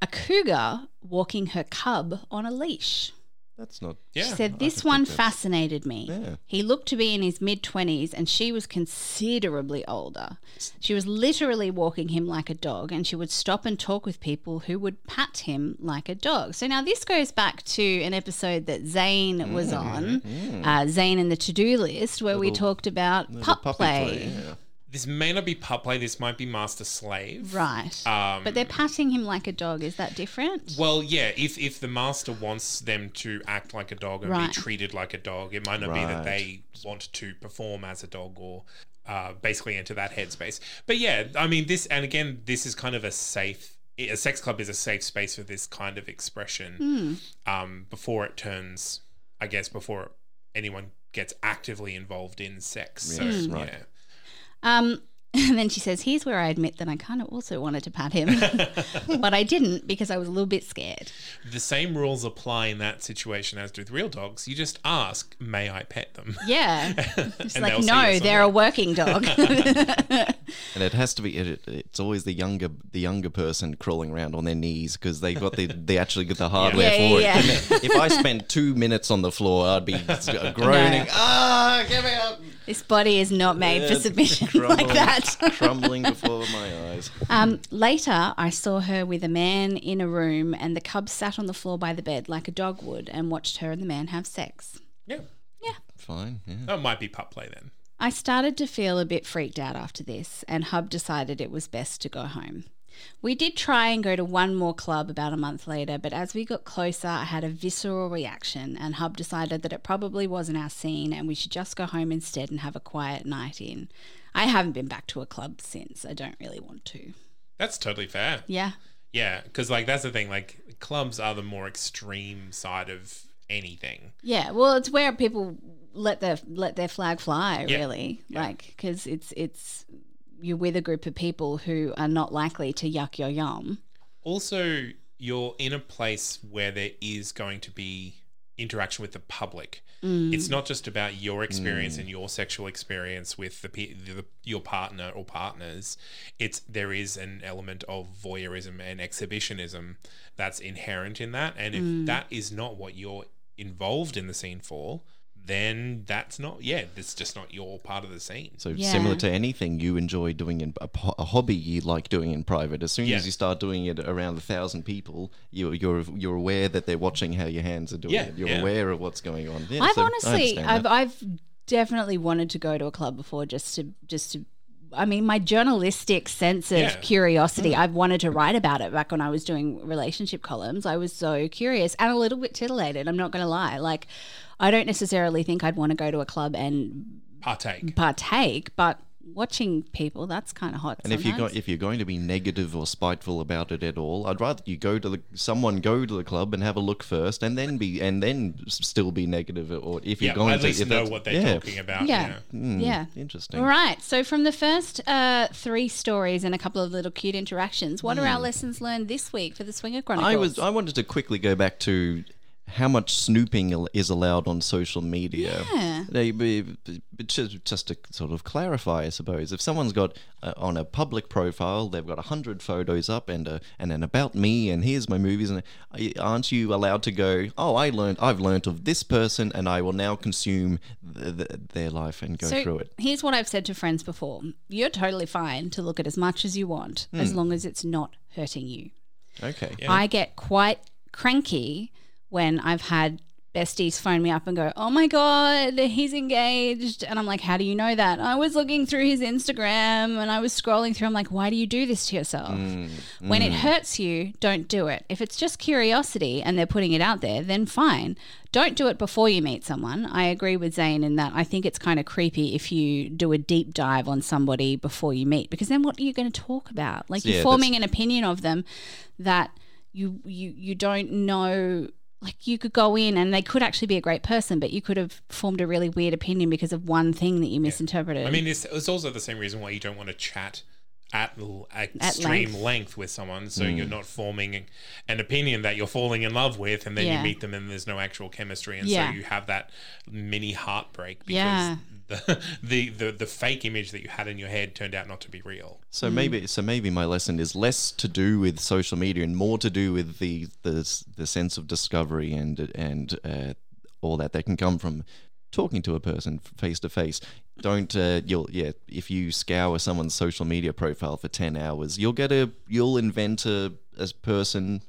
A cougar walking her cub on a leash. That's not. Yeah. She said, This one fascinated me. Yeah. He looked to be in his mid 20s and she was considerably older. She was literally walking him like a dog and she would stop and talk with people who would pat him like a dog. So now this goes back to an episode that Zane was on, uh, Zane and the to do list, where we Mm. Talked about Little pup puppy play. yeah. This may not be pup play. This might be master slave. Right. Um, but they're patting him like a dog. Is that different? Well, yeah. If if the master wants them to act like a dog and Right. be treated like a dog, it might not be that they want to perform as a dog or uh, basically enter that headspace. But yeah, I mean this, and again, this is kind of a safe. A sex club is a safe space for this kind of expression. Um, before it turns, I guess, before anyone gets actively involved in sex. So right. yeah. Um, [LAUGHS] and then she says, Here's where I admit that I kind of also wanted to pat him, [LAUGHS] but I didn't because I was a little bit scared. The same rules apply in that situation as with real dogs. You just ask, "May I pet them?" Yeah. [LAUGHS] It's And like, no, they're a working dog. And it has to be. It, it's always the younger, the younger person crawling around on their knees because they got the, they actually get the hardware Yeah, for yeah, it. yeah. If I spent two minutes on the floor, I'd be groaning. Ah, get me up! this body is not made for submission like that. [LAUGHS] crumbling before my eyes. Um, later, I saw her with a man in a room, and the cub sat on the floor by the bed like a dog would and watched her and the man have sex. Yeah. Yeah, Fine. Yeah. that might be pup play then. I started to feel a bit freaked out after this, and Hub decided it was best to go home. We did try and go to one more club about a month later, but as we got closer, I had a visceral reaction, and Hub decided that it probably wasn't our scene and we should just go home instead and have a quiet night in. I haven't been back to a club since. I don't really want to. That's totally fair. Yeah. Yeah, because like that's the thing. Like clubs are the more extreme side of anything. Yeah, well, it's where people let their let their flag fly, Yeah. really. Like because it's it's you're with a group of people who are not likely to yuck your yum. Also, you're in a place where there is going to be interaction with the public. Mm. It's not just about your experience mm. and your sexual experience with the, pe- the your partner or partners. It's there is an element of voyeurism and exhibitionism that's inherent in that, and if mm. that is not what you're involved in the scene for, then that's not yeah, that's just not your part of the scene. So Yeah. similar to anything you enjoy doing in a, a hobby you like doing in private. As soon Yeah. as you start doing it around a thousand people, you, you're you're aware that they're watching how your hands are doing Yeah, it. You're yeah. aware of what's going on. Yeah, I've so honestly, I've. I've definitely wanted to go to a club before, just to just to. I mean, my journalistic sense of Yeah. curiosity, Mm. I've wanted to write about it back when I was doing relationship columns. I was so curious and a little bit titillated. I'm not going to lie. Like, I don't necessarily think I'd want to go to a club and Partake. partake, but watching people, that's kind of hot. And if you go, if you're going to be negative or spiteful about it at all, I'd rather you go to the someone go to the club and have a look first, and then be and then still be negative. Or if you're Yeah, going at to least if know what they're yeah. talking about. Yeah. yeah. Mm, Yeah. interesting. All right. So, from the first uh, three stories and a couple of little cute interactions, what are our lessons learned this week for the Swinger Chronicles? Hmm. I was I wanted to quickly go back to how much snooping is allowed on social media. Yeah. They- just, just to sort of clarify, I suppose, if someone's got uh, on a public profile, they've got a hundred photos up and a, and an about me and here's my movies, and uh, aren't you allowed to go? Oh, I learned, I've learned of this person, and I will now consume th- th- their life and go so through it. here's what I've said to friends before: You're totally fine to look at as much as you want, Hmm. as long as it's not hurting you. Okay. I get quite cranky when I've had besties phone me up and go, "Oh my god, he's engaged," and I'm like, "How do you know that?" I was looking through his Instagram and I was scrolling through. I'm like, "Why do you do this to yourself?" Mm, when it mm. hurts you, don't do it. If it's just curiosity and they're putting it out there, then fine. Don't do it before you meet someone. I agree with Zane in that I think it's kind of creepy if you do a deep dive on somebody before you meet because then what are you going to talk about? Like Yeah, you're forming an opinion of them that you you you don't know like you could go in and they could actually be a great person but you could have formed a really weird opinion because of one thing that you misinterpreted I mean, it's, it's also the same reason why you don't want to chat at l- extreme length. length. with someone, so Mm. you're not forming an opinion that you're falling in love with, and then Yeah. you meet them and there's no actual chemistry, and Yeah. so you have that mini heartbreak because Yeah. The, [LAUGHS] the the the fake image that you had in your head turned out not to be real. So maybe so maybe my lesson is less to do with social media and more to do with the the the sense of discovery and and uh, all that that can come from talking to a person face to face. Don't uh, you'll yeah if you scour someone's social media profile for ten hours, you'll get a you'll invent a, a person.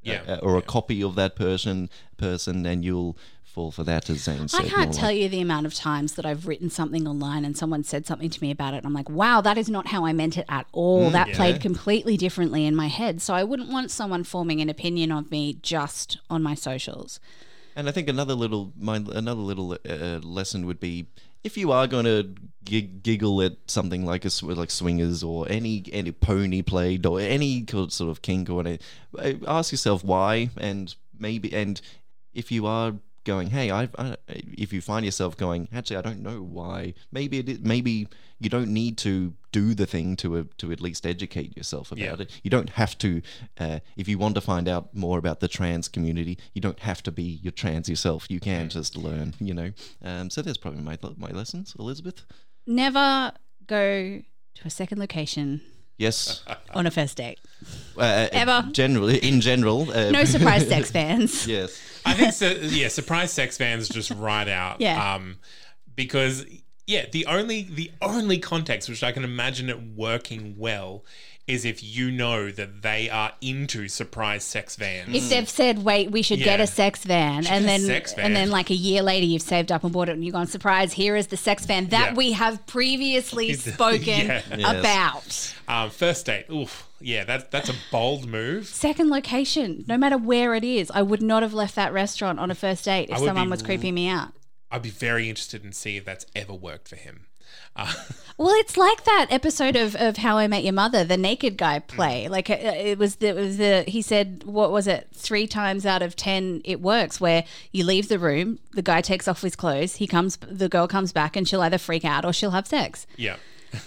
Yeah. uh, or a copy of that person person and you'll fall for that as Zane said I can't tell like- you the amount of times that I've written something online and someone said something to me about it. And I'm like, wow, that is not how I meant it at all. that yeah. played completely differently in my head. So I wouldn't want someone forming an opinion of me just on my socials. And I think another little my another little uh, lesson would be if you are going to gig- giggle at something like a sw- like swingers or any any pony play or any sort of kink or whatever, uh, ask yourself why and maybe and if you are going hey I, I if you find yourself going actually I don't know why. Maybe it is, maybe you don't need to do the thing to uh, to at least educate yourself about Yeah. it. You don't have to uh, if you want to find out more about the trans community you don't have to be your trans yourself. You can just learn you know. Um, so that's probably my my lessons elizabeth. Never go to a second location yes on a first date. uh, Ever. generally in general uh, No surprise sex [LAUGHS] fans. yes I think so, yeah, surprise sex fans just right out. Yeah. Um, because Yeah, the only the only context which I can imagine it working well is if you know that they are into surprise sex vans. If they've said, "Wait, we should get a sex van," Should and then sex van. and then like a year later, you've saved up and bought it, and you've gone, "Surprise! Here is the sex van that Yeah. we have previously [LAUGHS] spoken Yeah. Yes. about." um, first date, oof, yeah, that's that's a bold move. Second location, no matter where it is, I would not have left that restaurant on a first date if someone was creeping me out. I'd be very interested in see if that's ever worked for him. Uh, Well, it's like that episode of, of How I Met Your Mother, the naked guy play. Like uh, it was the, it was the he said what was it three times out of ten it works where you leave the room, the guy takes off his clothes, he comes, the girl comes back, and she'll either freak out or she'll have sex. yeah.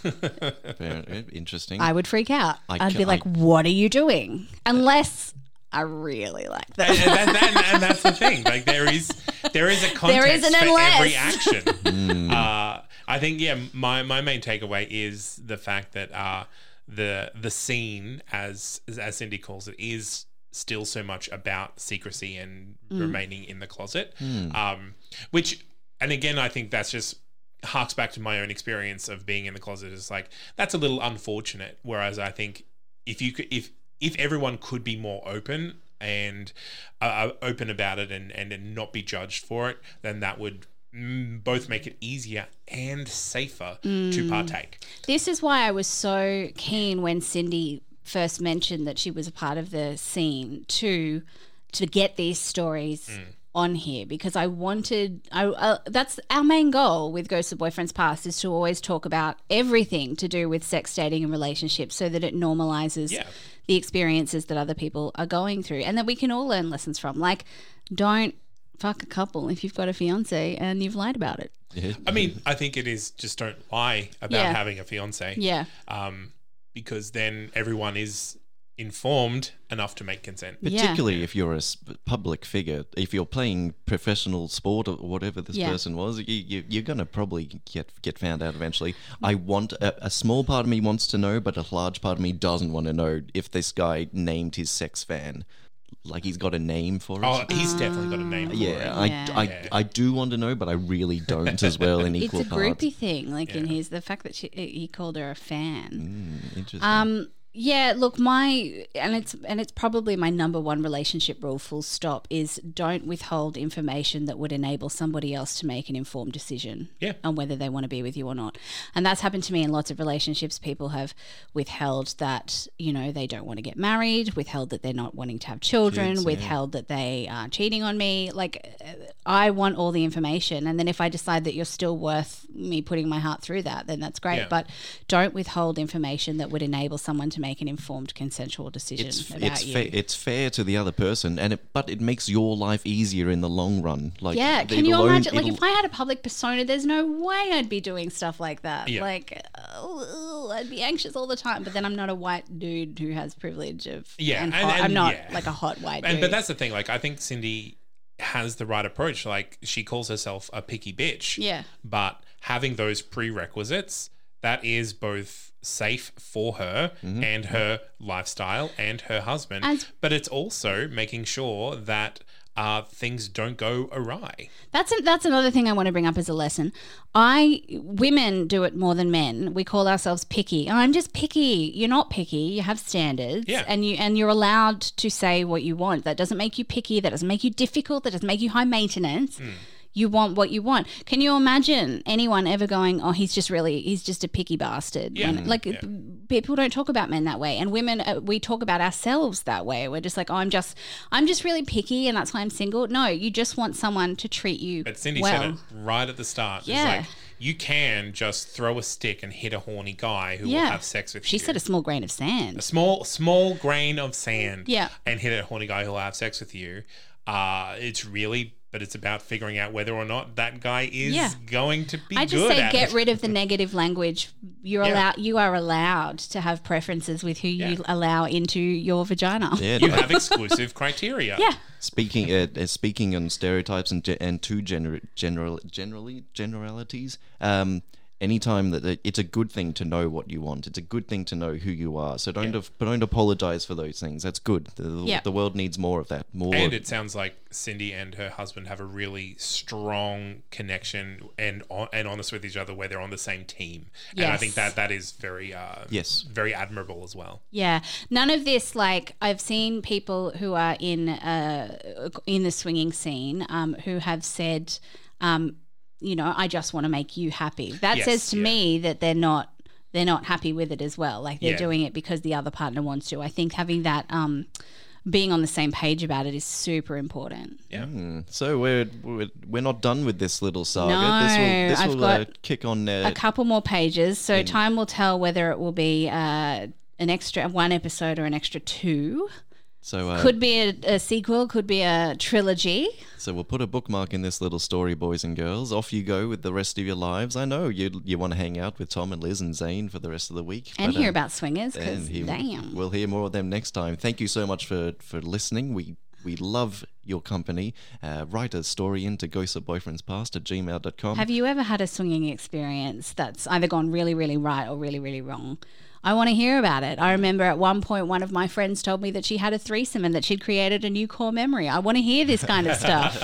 Fair- interesting. I would freak out. I I'd ca- be like, I- "What are you doing?" Unless I really like that. and, that- and [LAUGHS] that's the thing. Like there is there is a context There is an for unless. every action. [LAUGHS] Uh, I think yeah. My my main takeaway is the fact that uh, the the scene, as as Cindy calls it, is still so much about secrecy and remaining in the closet. Um, which, and again, I think that's just harks back to my own experience of being in the closet. Is like that's a little unfortunate. Whereas I think if you could, if if everyone could be more open and uh, uh, open about it and, and and not be judged for it, then that would mm, both make it easier and safer to partake. This is why I was so keen when Cindy first mentioned that she was a part of the scene to to get these stories on here because I wanted I uh, that's our main goal with Ghosts of Boyfriends Past is to always talk about everything to do with sex dating and relationships so that it normalizes Yeah. The experiences that other people are going through and that we can all learn lessons from like don't fuck a couple if you've got a fiance and you've lied about it. Yeah. I mean, I think it is just don't lie about Yeah. having a fiance. Yeah. Um, because then everyone is informed enough to make consent. Yeah. Particularly if you're a public figure, if you're playing professional sport or whatever this Yeah. person was, you, you, you're going to probably get get found out eventually. I want a, a small part of me wants to know, but a large part of me doesn't want to know if this guy named his sex fan, like he's got a name for it. Oh, he's definitely got a name. For yeah, it. I, Yeah. I, Yeah. I do want to know, but I really don't as well in equal, [LAUGHS] It's equal a parts. groupie thing, like in his the fact that she, he called her a fan. Mm, interesting. Um, yeah, look, my and it's and it's probably my number one relationship rule. Full stop is don't withhold information that would enable somebody else to make an informed decision Yeah. on whether they want to be with you or not. And that's happened to me in lots of relationships. People have withheld that you know they don't want to get married, withheld that they're not wanting to have children, Kids, yeah. withheld that they are cheating on me. Like uh, I want all the information, and then if I decide that you're still worth me putting my heart through that, then that's great. Yeah. But don't withhold information that would enable someone to make an informed consensual decision it's about it's you. fair it's fair to the other person and it but it makes your life easier in the long run like yeah, can you own- imagine? Like, if I had a public persona, there's no way I'd be doing stuff like that. Yeah. Like, oh, I'd be anxious all the time. But then I'm not a white dude who has privilege of. Yeah, and and- hot- I'm not yeah. like a hot white And dude. but that's the thing. Like I think Cindy has the right approach. Like she calls herself a picky bitch. Yeah. But having those prerequisites, that is both safe for her and her lifestyle and her husband. And- but it's also making sure that uh, things don't go awry. That's a, that's another thing I want to bring up as a lesson. I women do it more than men. We call ourselves picky. I'm just picky. You're not picky. You have standards, Yeah. and you and you're allowed to say what you want. That doesn't make you picky. That doesn't make you difficult. That doesn't make you high maintenance. Hmm. You want what you want. Can you imagine anyone ever going, "Oh, he's just really, he's just a picky bastard"? Yeah. When- like Yeah. people don't talk about men that way, and women uh, we talk about ourselves that way. We're just like, "Oh, I'm just, I'm just really picky, and that's why I'm single." No, you just want someone to treat you But Cindy well. said it right at the start. Yeah. It's like you can just throw a stick and hit a horny guy who Yeah. will have sex with She you. She said a small grain of sand. a small small grain of sand Yeah. and hit a horny guy who'll have sex with you uh it's really but it's about figuring out whether or not that guy is Yeah. going to be I just good say at get it. rid of the [LAUGHS] negative language. You're Yeah. allowed. You are allowed to have preferences with who Yeah. you allow into your vagina. yeah, you have [LAUGHS] exclusive criteria Yeah. speaking uh, uh, speaking on stereotypes and ge- and two gener- general generally generalities um anytime that that it's a good thing to know what you want. It's a good thing to know who you are. So don't af- don't apologize for those things. That's good. The, Yeah. the world needs more of that. More. And it sounds like Cindy and her husband have a really strong connection and hon- and honest with each other, where they're on the same team. And I think that that is very uh, Yes. very admirable as well. Yeah, none of this. Like I've seen people who are in uh, in the swinging scene um, who have said, um, you know, I just want to make you happy. That Yes, says to yeah. me that they're not they're not happy with it as well. Like they're Yeah. doing it because the other partner wants to. I think having that. Um, being on the same page about it is super important. Yeah. Mm, So we're, we're we're not done with this little saga. No, this will this I've will uh, got kick on. Uh, a couple more pages, so time will tell whether it will be uh, an extra one episode or an extra two. So uh, Could be a, a sequel, could be a trilogy. So we'll put a bookmark in this little story, boys and girls. Off you go with the rest of your lives. I know you you want to hang out with Tom and Liz and Zane for the rest of the week. and but, hear um, about swingers and he- damn we'll hear more of them next time. Thank you so much for for listening. We we love your company. Uh, write a story into ghostsofboyfriendspast at gmail.com. have you ever had a swinging experience that's either gone really really right or really really wrong i want to hear about it i remember at one point one of my friends told me that she had a threesome and that she'd created a new core memory i want to hear this kind of stuff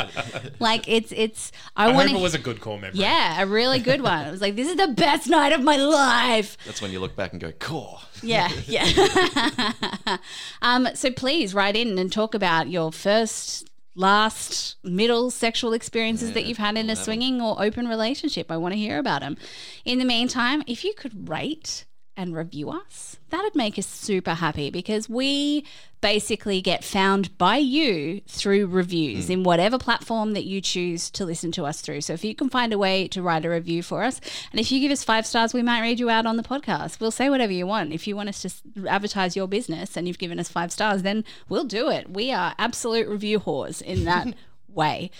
[LAUGHS] like it's it's i, I want hope it was a good call memory. yeah a really good one it was like this is the best night of my life That's when you look back and go, core. Yeah, yeah. [LAUGHS] um, so please write in and talk about your first, last, middle sexual experiences that you've had in a swinging or open relationship. I want to hear about them. In the meantime, if you could rate and review us, that'd make us super happy because we basically get found by you through reviews hmm. in whatever platform that you choose to listen to us through. So if you can find a way to write a review for us, and if you give us five stars, we might read you out on the podcast. We'll say whatever you want. If you want us to advertise your business and you've given us five stars, then we'll do it. We are absolute review whores in that [LAUGHS] way.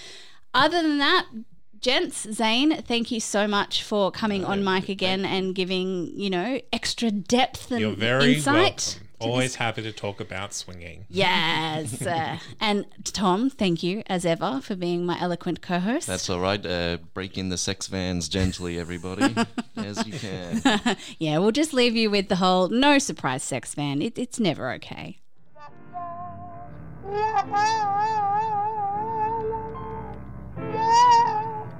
Other than that, gents, Zane, thank you so much for coming on mic again and giving, you know, extra depth and You're very insight. welcome. Always happy to talk about swinging. Yes. [LAUGHS] Uh, and Tom, thank you as ever for being my eloquent co host. That's all right. Uh, break in the sex vans gently, everybody, [LAUGHS] as you can. [LAUGHS] yeah, we'll just leave you with the whole no surprise sex fan. It, it's never okay.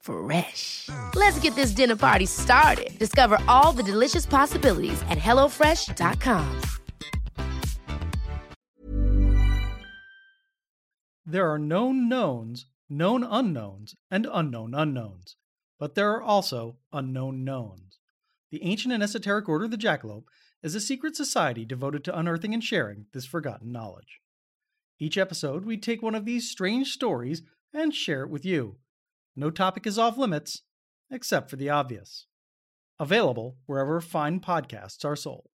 Fresh. Let's get this dinner party started. Discover all the delicious possibilities at hellofresh.com. There are known knowns, known unknowns, and unknown unknowns. But there are also unknown knowns. The ancient and esoteric order of the Jackalope is a secret society devoted to unearthing and sharing this forgotten knowledge. Each episode, we take one of these strange stories and share it with you. No topic is off limits, except for the obvious. Available wherever fine podcasts are sold.